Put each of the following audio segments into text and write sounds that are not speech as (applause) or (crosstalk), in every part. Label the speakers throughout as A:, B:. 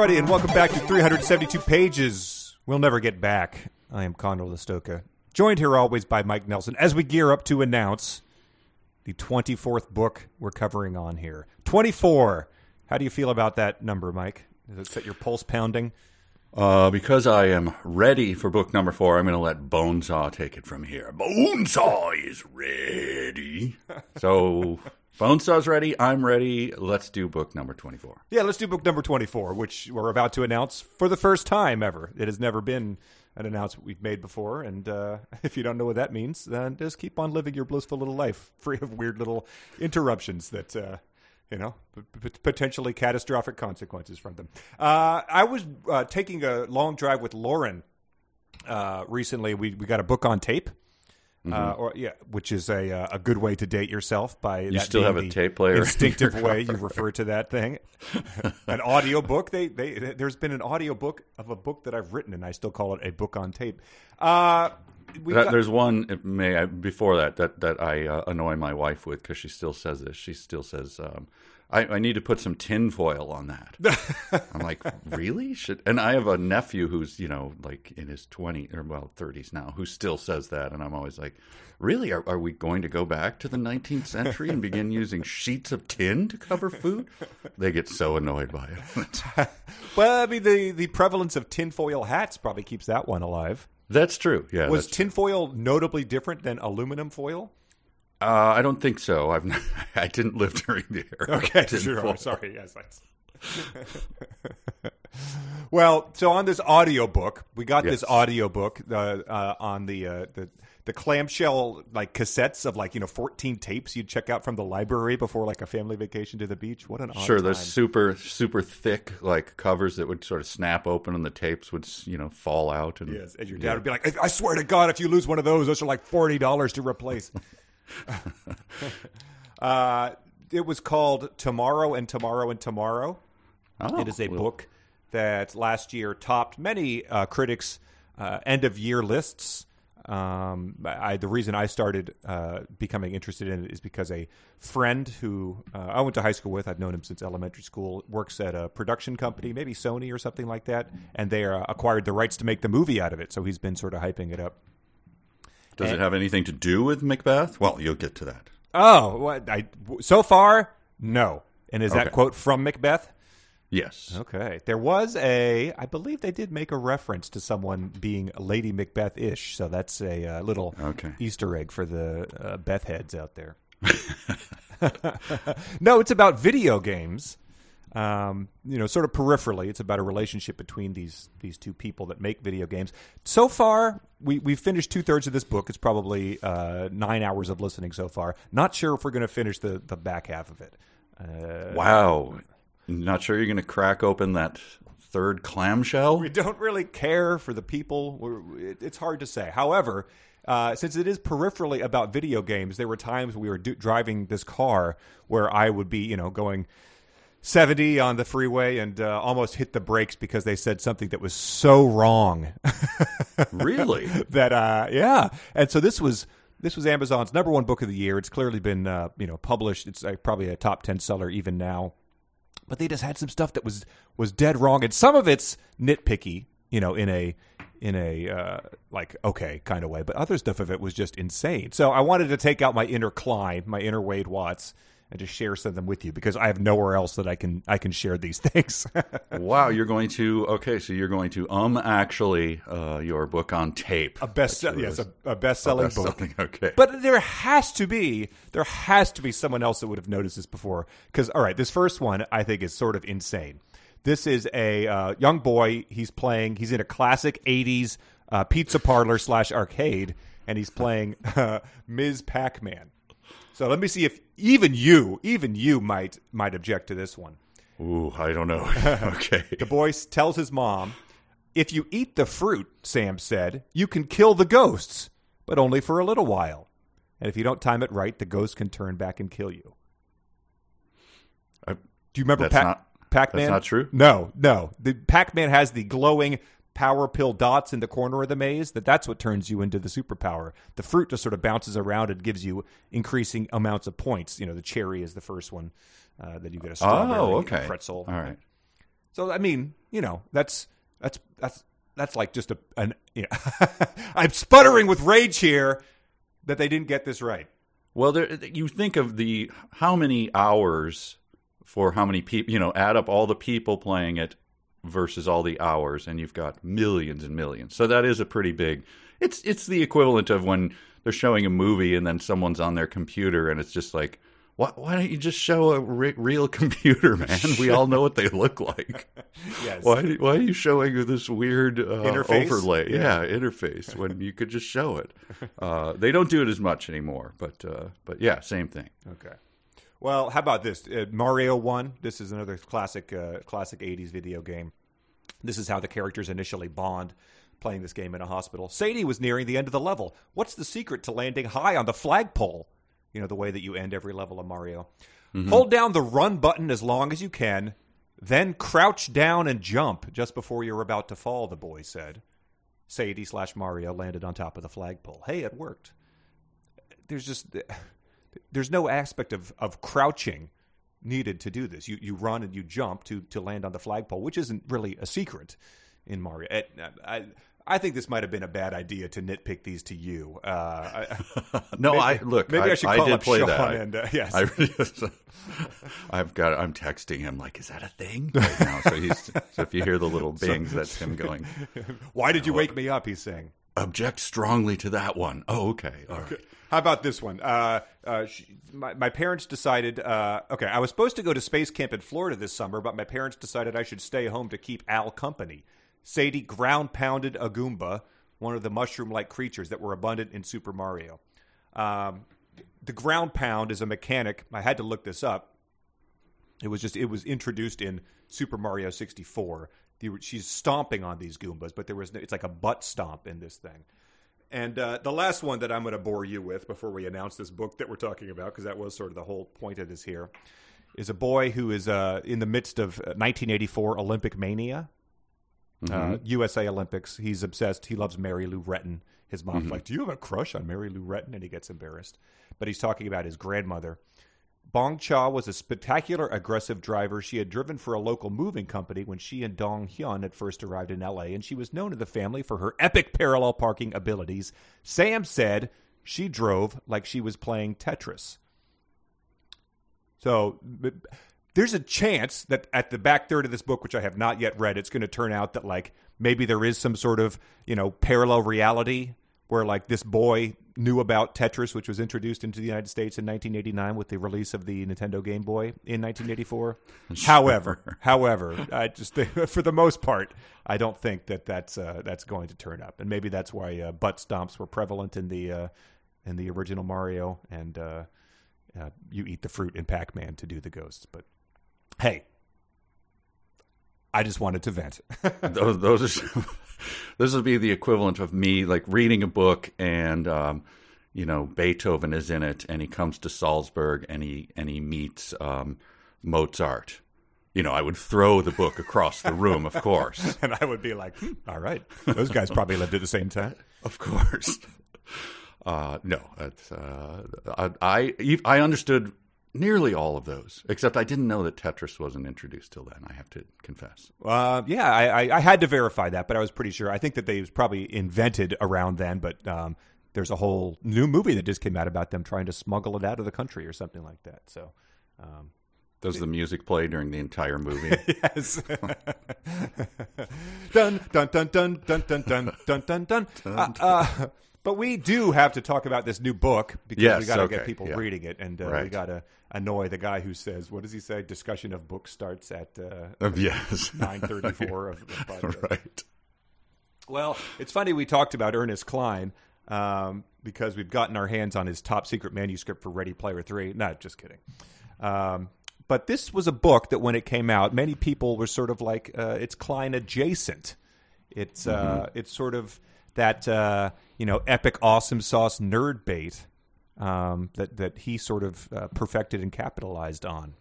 A: Friday, and welcome back to 372 Pages. We'll never get back. I am Conor Lastowka, joined here always by Mike Nelson as we gear up to announce the 24th book we're covering on here. 24. How do you feel about that number, Mike? Does it set your pulse pounding?
B: Uh, because I am ready for book number four, I'm going to let Bonesaw take it from here. Bonesaw is ready. (laughs) So Bonesaw's ready. I'm ready. Let's do book number 24.
A: Yeah, let's do book number 24, which we're about to announce for the first time ever. It has never been an announcement we've made before. And uh, (laughs) if you don't know what that means, then just keep on living your blissful little life, (laughs) free of weird little interruptions that. Uh, you know, p- p- potentially catastrophic consequences from them. Uh, I was uh, taking a long drive with Lauren uh, recently. We we got a book on tape, uh, or yeah, which is a uh, a good way to date yourself by
B: You
A: that
B: still have a tape player
A: instinctive (laughs)
B: your
A: way you refer to that thing. (laughs) an audio book. They they there's been an audio book of a book that I've written, and I still call it a book on tape. Uh,
B: That-
A: got-
B: there's one may I, before that that that I uh, annoy my wife with because she still says this. She still says, um, I, "I need to put some tin foil on that." (laughs) I'm like, "Really?" Should and I have a nephew who's you know like in his 20s or well 30s now who still says that, and I'm always like, "Really? Are, are we going to go back to the 19th century and begin (laughs) using sheets of tin to cover food?" They get so annoyed by it. (laughs)
A: well, I mean the the prevalence of tinfoil hats probably keeps that one alive.
B: that's true. Yeah,
A: Was tinfoil notably different than aluminum foil?
B: Uh, I don't think so. I've not, (laughs) I didn't live during the era. (laughs)
A: Okay, sure. Oh, sorry. Yes, that's. (laughs) well, so on this audio book, we got this
B: Yes.
A: audio book uh, uh, on the uh, the the clamshell like cassettes of like you know fourteen tapes you'd check out from the library before like a family vacation to the beach. What an odd
B: Sure,
A: time.
B: those super super thick like covers that would sort of snap open and the tapes would you know fall out and
A: Yes, and your dad would be like, "I I swear to God, if you lose one of those, those are like forty dollars to replace." (laughs) uh, it was called Tomorrow and Tomorrow and Tomorrow.
B: Oh,
A: it is a book that last year topped many uh, critics' uh, end of year lists. Um, I, the reason I started uh, becoming interested in it is because a friend who uh, I went to high school with, I've known him since elementary school, works at a production company, maybe Sony or something like that, and they uh, acquired the rights to make the movie out of it. So he's been sort of hyping it up.
B: Does it have anything to do with Macbeth? Well, you'll get to that.
A: Oh, what, I, so far, no. And is that quote from Macbeth?
B: Yes.
A: Okay. There was a, I believe they did make a reference to someone being Lady Macbeth ish. So that's a uh, little
B: Okay.
A: Easter egg for the uh, Beth heads out there. (laughs) (laughs) no, it's about video games. Um, you know, sort of peripherally, it's about a relationship between these these two people that make video games. So far, we we've finished two thirds of this book. It's probably uh, nine hours of listening so far. Not sure if we're going to finish the the back half of it. Uh,
B: Wow. Not sure you're going to crack open that third clamshell?
A: we don't really care for the people. It, it's hard to say. However, uh, since it is peripherally about video games, there were times we were do- driving this car where I would be, you know, going 70 on the freeway and uh, almost hit the brakes because they said something that was so wrong (laughs)
B: really?
A: that uh, yeah. And so this was this was Amazon's number one book of the year. It's clearly been uh, you know published. It's uh, probably a top ten seller even now. But they just had some stuff that was was dead wrong, and some of it's nitpicky, you know, in a in a uh, like okay kind of way. But other stuff of it was just insane. So I wanted to take out my inner Cline, my inner Wade Watts, and just share some of them with you because I have nowhere else that I can I can share these (laughs) things.
B: wow, you're going to okay, so you're going to um actually uh your book on tape.
A: a best yes a, a best selling book. (laughs)
B: okay.
A: But there has to be there has to be someone else that would have noticed this before. Because all right, this first one I think is sort of insane. This is a uh, young boy. He's playing. He's in a classic '80s uh, pizza parlor slash arcade, and he's playing (laughs) uh, Ms. Pac-Man. So let me see if even you, even you might might object to this one.
B: Ooh, I don't know. (laughs) okay.
A: The boy tells his mom, "If you eat the fruit," Sam said, "you can kill the ghosts, but only for a little while. And if you don't time it right, the ghost can turn back and kill you."
B: I-
A: Do you remember
B: That's
A: Pac-
B: not-
A: Pac-Man?
B: that's not true?
A: No, no. The Pac-Man has the glowing power pill dots in the corner of the maze. That that's what turns you into the superpower. The fruit just sort of bounces around and gives you increasing amounts of points. You know, the cherry is the first one uh, that you get a strawberry
B: Oh, okay.
A: pretzel.
B: All right.
A: So I mean, you know, that's that's that's that's like just a an. You know, (laughs) I'm sputtering with rage here that they didn't get this right.
B: Well, there, you think of the how many hours for how many people, you know, add up all the people playing it versus all the hours, and you've got millions and millions. So that is a pretty big. It's it's the equivalent of when they're showing a movie and then someone's on their computer and it's just like, why, why don't you just show a re- real (laughs) computer, man? We all know what they look like. (laughs)
A: Yes.
B: Why why are you showing this weird uh,
A: Interface?
B: overlay?
A: Yeah.
B: Yeah. interface when you could just show it. (laughs) Uh, they don't do it as much anymore, but uh, but yeah, same thing.
A: Okay. Well, how about this? Uh, Mario One. This is another classic, uh, classic '80s video game. This is how the characters initially bond, playing this game in a hospital. Sadie was nearing the end of the level. What's the secret to landing high on the flagpole? You know the way that you end every level of Mario. Hold down the run button as long as you can, then crouch down and jump just before you're about to fall. The boy said. Sadie slash Mario landed on top of the flagpole. Hey, it worked there's just there's no aspect of, of crouching needed to do this. You you run and you jump to to land on the flagpole, which isn't really a secret in Mario. It- I I think this might have been a bad idea to nitpick these to you. Uh, I, (laughs)
B: No,
A: maybe-
B: I look.
A: Maybe I,
B: I,
A: should
B: I
A: call
B: did
A: up
B: play
A: Sean
B: that.
A: And uh, yes,
B: I, I've got. I'm texting him like, "Is that a thing?" Right now, so he's. So if you hear the little (laughs) bings, that's him going. (laughs)
A: Why did you wake me up? He's saying.
B: Object strongly to that one. Oh, okay. All right.
A: How about this one? Uh, uh, she, my, my parents decided. Uh, okay, I was supposed to go to space camp in Florida this summer, but my parents decided I should stay home to keep Al company. Sadie ground pounded a Goomba, one of the mushroom like creatures that were abundant in Super Mario. Um, the ground pound is a mechanic. I had to look this up. It was just it was introduced in Super Mario 64. The, she's stomping on these Goombas, but there was no, it's like a butt stomp in this thing. And uh, the last one that I'm going to bore you with before we announce this book that we're talking about, because that was sort of the whole point of this here, is a boy who is uh, in the midst of uh, 1984 Olympic mania, uh, USA Olympics. He's obsessed. He loves Mary Lou Retton. His mom's like, "Do you have a crush on Mary Lou Retton?" And he gets embarrassed. But he's talking about his grandmother. Bong Cha was a spectacular, aggressive driver. She had driven for a local moving company when she and Dong Hyun had first arrived in LA, and she was known to the family for her epic parallel parking abilities. Sam said she drove like she was playing Tetris. So there's a chance that at the back third of this book, which I have not yet read, it's going to turn out that like maybe there is some sort of you know parallel reality where like this boy knew about Tetris, which was introduced into the United States in 1989 with the release of the Nintendo Game Boy in 1984. (laughs) However, however, I just think, (laughs) for the most part, I don't think that that's uh, that's going to turn up, and maybe that's why uh, butt stomps were prevalent in the uh, in the original Mario, and uh, uh, you eat the fruit in Pac-Man to do the ghosts. But hey, I just wanted to vent. (laughs)
B: those those are (laughs) this would be the equivalent of me like reading a book and um, you know Beethoven is in it and he comes to Salzburg and he and he meets um, Mozart. You know, I would throw the book across the room, of course, (laughs)
A: and I would be like, hmm, all right, those guys probably lived at the same time.
B: of course. Uh, no, uh, I, I I understood nearly all of those, except I didn't know that Tetris wasn't introduced till then. I have to confess.
A: Uh, yeah, I, I, I had to verify that, but I was pretty sure. I think that they was probably invented around then, but um, there's a whole new movie that just came out about them trying to smuggle it out of the country or something like that. So, um,
B: Does the music play during the entire movie? (laughs)
A: yes. (laughs) dun dun dun dun dun dun dun dun dun dun. (laughs) Uh, uh, but we do have to talk about this new book because
B: Yes,
A: we got to
B: okay,
A: get people
B: yeah.
A: reading it, and uh, we got to annoy the guy who says, "What does he say?" Discussion of books starts at uh,
B: yes. (laughs)
A: nine thirty-four of the (laughs) podcast.
B: right.
A: Well, it's funny we talked about Ernest Cline um, because we've gotten our hands on his top secret manuscript for Ready Player Three. Not just kidding. Um, but this was a book that when it came out, many people were sort of like, uh, it's Cline adjacent. It's uh, it's sort of that uh, you know epic awesome sauce nerd bait um, that that he sort of uh, perfected and capitalized on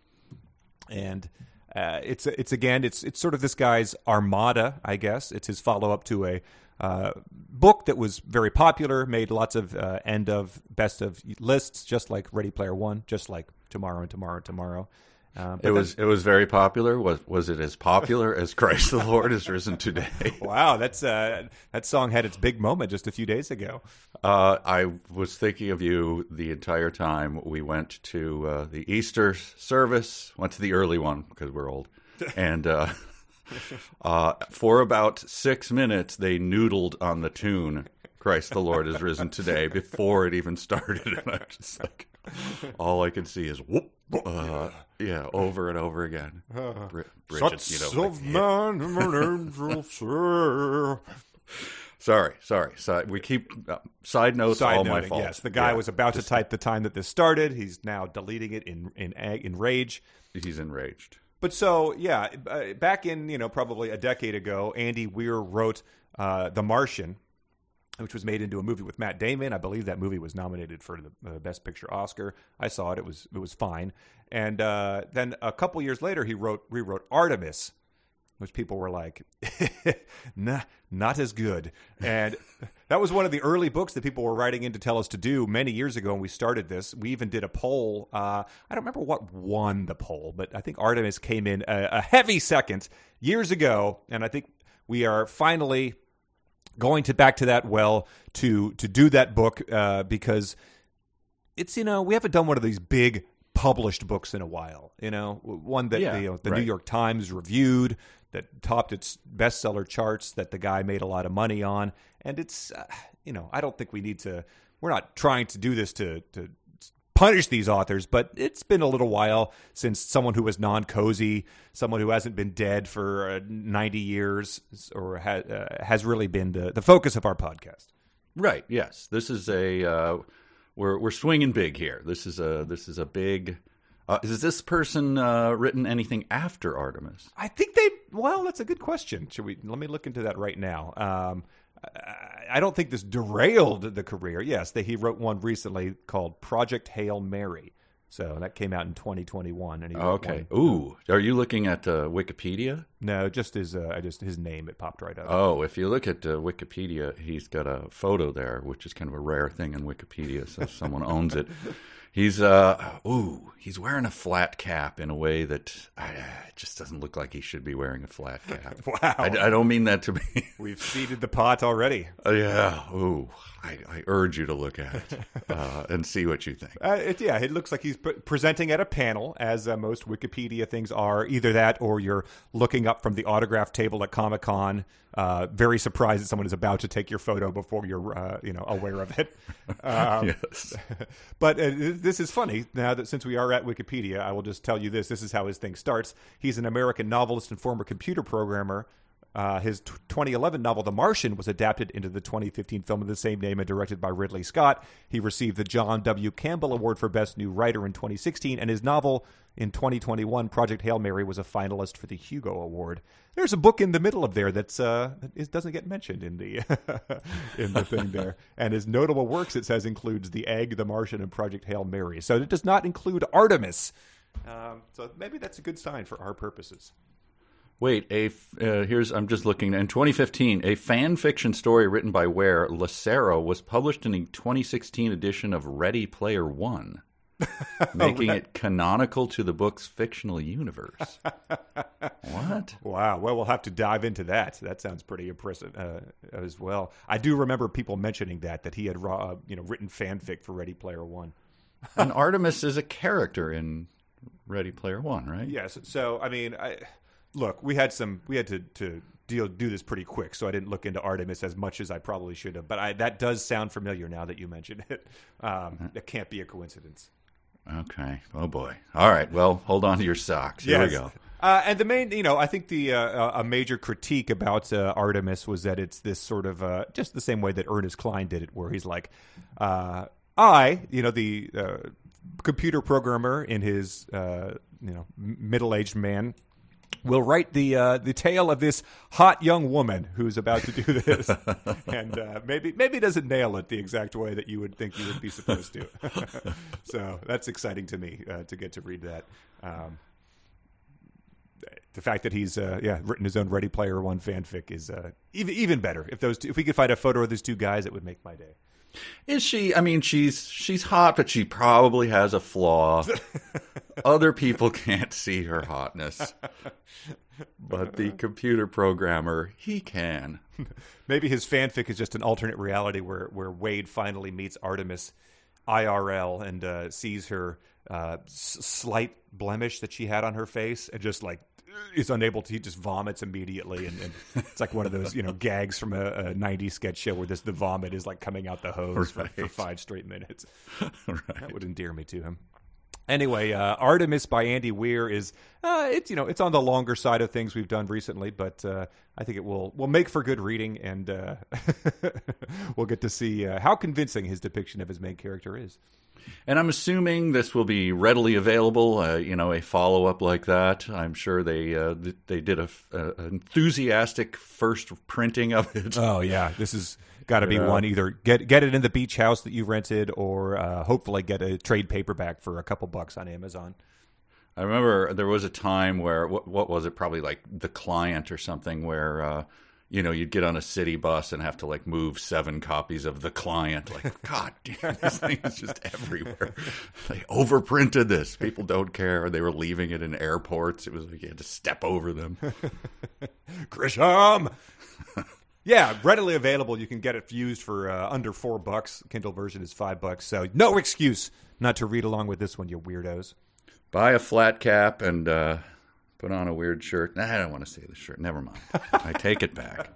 A: and uh, it's it's again it's it's sort of this guy's Armada, I guess. It's his follow up to a uh, book that was very popular, made lots of uh, end of best of lists, just like Ready Player One, just like Tomorrow and Tomorrow and Tomorrow. Uh,
B: It was it was very popular. Was was it as popular as Christ the Lord is risen today? (laughs)
A: wow, that's uh, that song had its big moment just a few days ago.
B: Uh, I was thinking of you the entire time. We went to uh, the Easter service, went to the early one because we're old, (laughs) and uh, uh, for about six minutes they noodled on the tune "Christ the Lord is risen today" before it even started, (laughs) and I'm just like, all I can see is whoop, uh, yeah, over and over again. Bri- Bridget, you know, like,
A: man and an angel, (laughs) sir.
B: sorry, sorry. So we keep uh, side notes.
A: Side
B: all my
A: noting,
B: fault.
A: yes, the guy
B: Yeah,
A: was about to type the time that this started. He's now deleting it in in ag- in rage.
B: He's enraged.
A: But so yeah, uh, back in you know probably a decade ago, Andy Weir wrote uh, The Martian, which was made into a movie with Matt Damon. I believe that movie was nominated for the uh, Best Picture Oscar. I saw it; it was it was fine. And uh, then a couple years later, he wrote rewrote Artemis, which people were like, (laughs) nah, not as good. And (laughs) that was one of the early books that people were writing in to tell us to do many years ago when we started this. We even did a poll. Uh, I don't remember what won the poll, but I think Artemis came in a, a heavy second years ago. And I think we are finally going to back to that well to to do that book uh, because it's you know we haven't done one of these big published books in a while. You know, one that
B: Yeah,
A: you know, the New. York Times reviewed that topped its bestseller charts that the guy made a lot of money on, and it's uh, you know I don't think we need to. We're not trying to do this to to punish these authors, but it's been a little while since someone who was non cozy, someone who hasn't been dead for uh, 90 years, or ha- uh, has really been the, the focus of our podcast.
B: Right. Yes. This is a uh, we're we're swinging big here. This is a this is a big. Uh, is this person uh, written anything after Artemis?
A: I think they. Well, that's a good question. Should we? Let me look into that right now. Um, I, don't think this derailed the career. Yes, they, he wrote one recently called Project Hail Mary. So that came out in 2021. And he
B: Okay.
A: one-
B: Ooh, are you looking at uh, Wikipedia?
A: No, just his. Uh, I just his name. It popped right up.
B: Oh, if you look at uh, Wikipedia, he's got a photo there, which is kind of a rare thing in Wikipedia. So if someone owns it. (laughs) He's uh ooh, he's wearing a flat cap in a way that uh, just doesn't look like he should be wearing a flat (laughs) cap.
A: Wow.
B: I, I don't mean that to be. (laughs)
A: We've seeded the pot already.
B: Uh, yeah. Ooh, I, I urge you to look at it uh, and see what you think.
A: Uh, it, yeah, it looks like he's pre- presenting at a panel, as uh, most Wikipedia things are. Either that, or you're looking up from the autograph table at Comic Con, uh, very surprised that someone is about to take your photo before you're, uh, you know, aware of it. (laughs) Um,
B: Yes. (laughs)
A: but uh, this is funny. Now that since we are at Wikipedia, I will just tell you this. This is how his thing starts. He's an American novelist and former computer programmer. Uh, his t- 2011 novel, The Martian, was adapted into the 2015 film of the same name and directed by Ridley Scott. He received the John W. Campbell Award for Best New Writer in 2016, and his novel in 2021, Project Hail Mary, was a finalist for the Hugo Award. There's a book in the middle of there that's uh, that doesn't get mentioned in the (laughs) in the thing there. And his notable works, it says, includes The Egg, The Martian, and Project Hail Mary. So it does not include Artemis. Um, so maybe that's a good sign for our purposes.
B: Wait, a uh, here's I'm just looking. In 2015, a fan fiction story written by Weir Lacero was published in the 2016 edition of Ready Player One, (laughs) making it canonical to the book's fictional universe. (laughs) what?
A: Wow. Well, we'll have to dive into that. That sounds pretty impressive uh, as well. I do remember people mentioning that that he had uh, you know written fanfic for Ready Player One. (laughs)
B: And Artemis is a character in Ready Player One, right?
A: Yes. So I mean, I, look, we had some, we had to to deal do this pretty quick, so I didn't look into Artemis as much as I probably should have. But I, that does sound familiar now that you mentioned it. Um, it can't be a coincidence.
B: Okay. Oh boy. All right. Well, hold on to your socks. Here we go.
A: Uh, and the main, you know, I think the uh, a major critique about uh, Artemis was that it's this sort of uh, just the same way that Ernest Cline did it, where he's like, uh, I, you know, the uh, computer programmer in his, uh, you know, middle aged man. Will write the uh, the tale of this hot young woman who's about to do (laughs) this, (laughs) and uh, maybe maybe doesn't nail it the exact way that you would think you would be supposed to. (laughs) so that's exciting to me uh, to get to read that. Um, the fact that he's uh, yeah written his own Ready Player One fanfic is uh, even even better. If those two, if we could find a photo of those two guys, it would make my day.
B: Is she? I mean, she's she's hot, but she probably has a flaw. (laughs) Other people can't see her hotness, but the computer programmer he can.
A: Maybe his fanfic is just an alternate reality where where Wade finally meets Artemis IRL and uh, sees her uh, s- slight blemish that she had on her face and just like is unable to he just vomits immediately and, and it's like one of those you know gags from a, a 90s sketch show where this the vomit is like coming out the hose for, for five straight minutes
B: right.
A: that would endear me to him Anyway, uh, Artemis by Andy Weir is uh, it's you know it's on the longer side of things we've done recently, but uh, I think it will will make for good reading, and uh, (laughs) we'll get to see uh, how convincing his depiction of his main character is.
B: And I'm assuming this will be readily available. Uh, you know, a follow up like that. I'm sure they uh, th- they did a, f- a- an enthusiastic first printing of it.
A: Oh yeah, this has got to be
B: Yeah.
A: one. Either get get it in the beach house that you rented, or uh, hopefully get a trade paperback for a couple bucks on Amazon.
B: I remember there was a time where what, what was it? Probably like the client or something, where uh, you know you'd get on a city bus and have to like move seven copies of the client. Like, (laughs) God damn, this thing is just everywhere. (laughs) They overprinted this. People don't care. They were leaving it in airports. It was like you had to step over them. (laughs)
A: Grisham. yeah, readily available. You can get it used for uh, under four bucks. Kindle version is five bucks. So no excuse not to read along with this one, you weirdos.
B: Buy a flat cap and uh, put on a weird shirt. Nah, I don't want to say the shirt. Never mind. I take it back.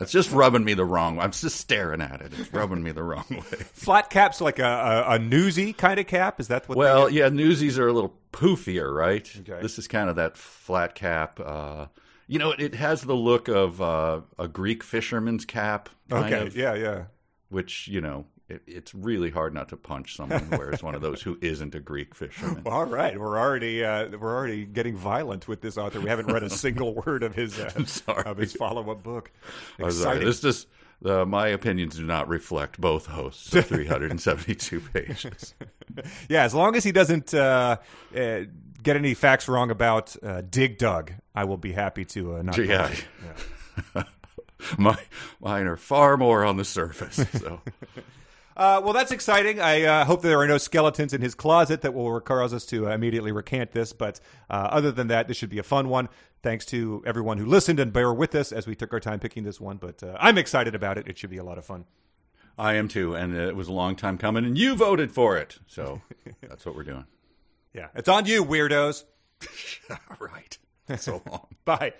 B: It's just rubbing me the wrong way. I'm just staring at it. It's rubbing me the wrong way.
A: Flat cap's like a, a, a newsy kind of cap. Is that what?
B: Well, yeah, newsies are a little poofier, right?
A: Okay.
B: This is kind of that flat cap. Uh, you know, it, it has the look of uh, a Greek fisherman's cap, kind
A: okay.
B: of,
A: Yeah, yeah.
B: which you know, it, it's really hard not to punch someone who wears one of those who isn't a Greek fisherman.
A: All right, we're already uh, we're already getting violent with this author. We haven't read a single (laughs) word of his uh,
B: sorry.
A: of his follow up book.
B: Sorry.
A: Exciting.
B: This just uh, my opinions do not reflect both hosts of 372 (laughs) pages.
A: Yeah, as long as he doesn't uh, uh, get any facts wrong about uh, Dig Dug, I will be happy to uh, not.
B: Yeah.
A: comment. (laughs)
B: My, mine are far more on the surface. So
A: Uh, well, that's exciting. I uh, hope there are no skeletons in his closet that will cause us to uh, immediately recant this. But uh, other than that, this should be a fun one. Thanks to everyone who listened and bear with us as we took our time picking this one. But uh, I'm excited about it. It should be a lot of fun.
B: I am too, and it was a long time coming, and you voted for it. So (laughs) that's what we're doing.
A: Yeah, it's on you, weirdos. (laughs)
B: right. So long. (laughs)
A: Bye.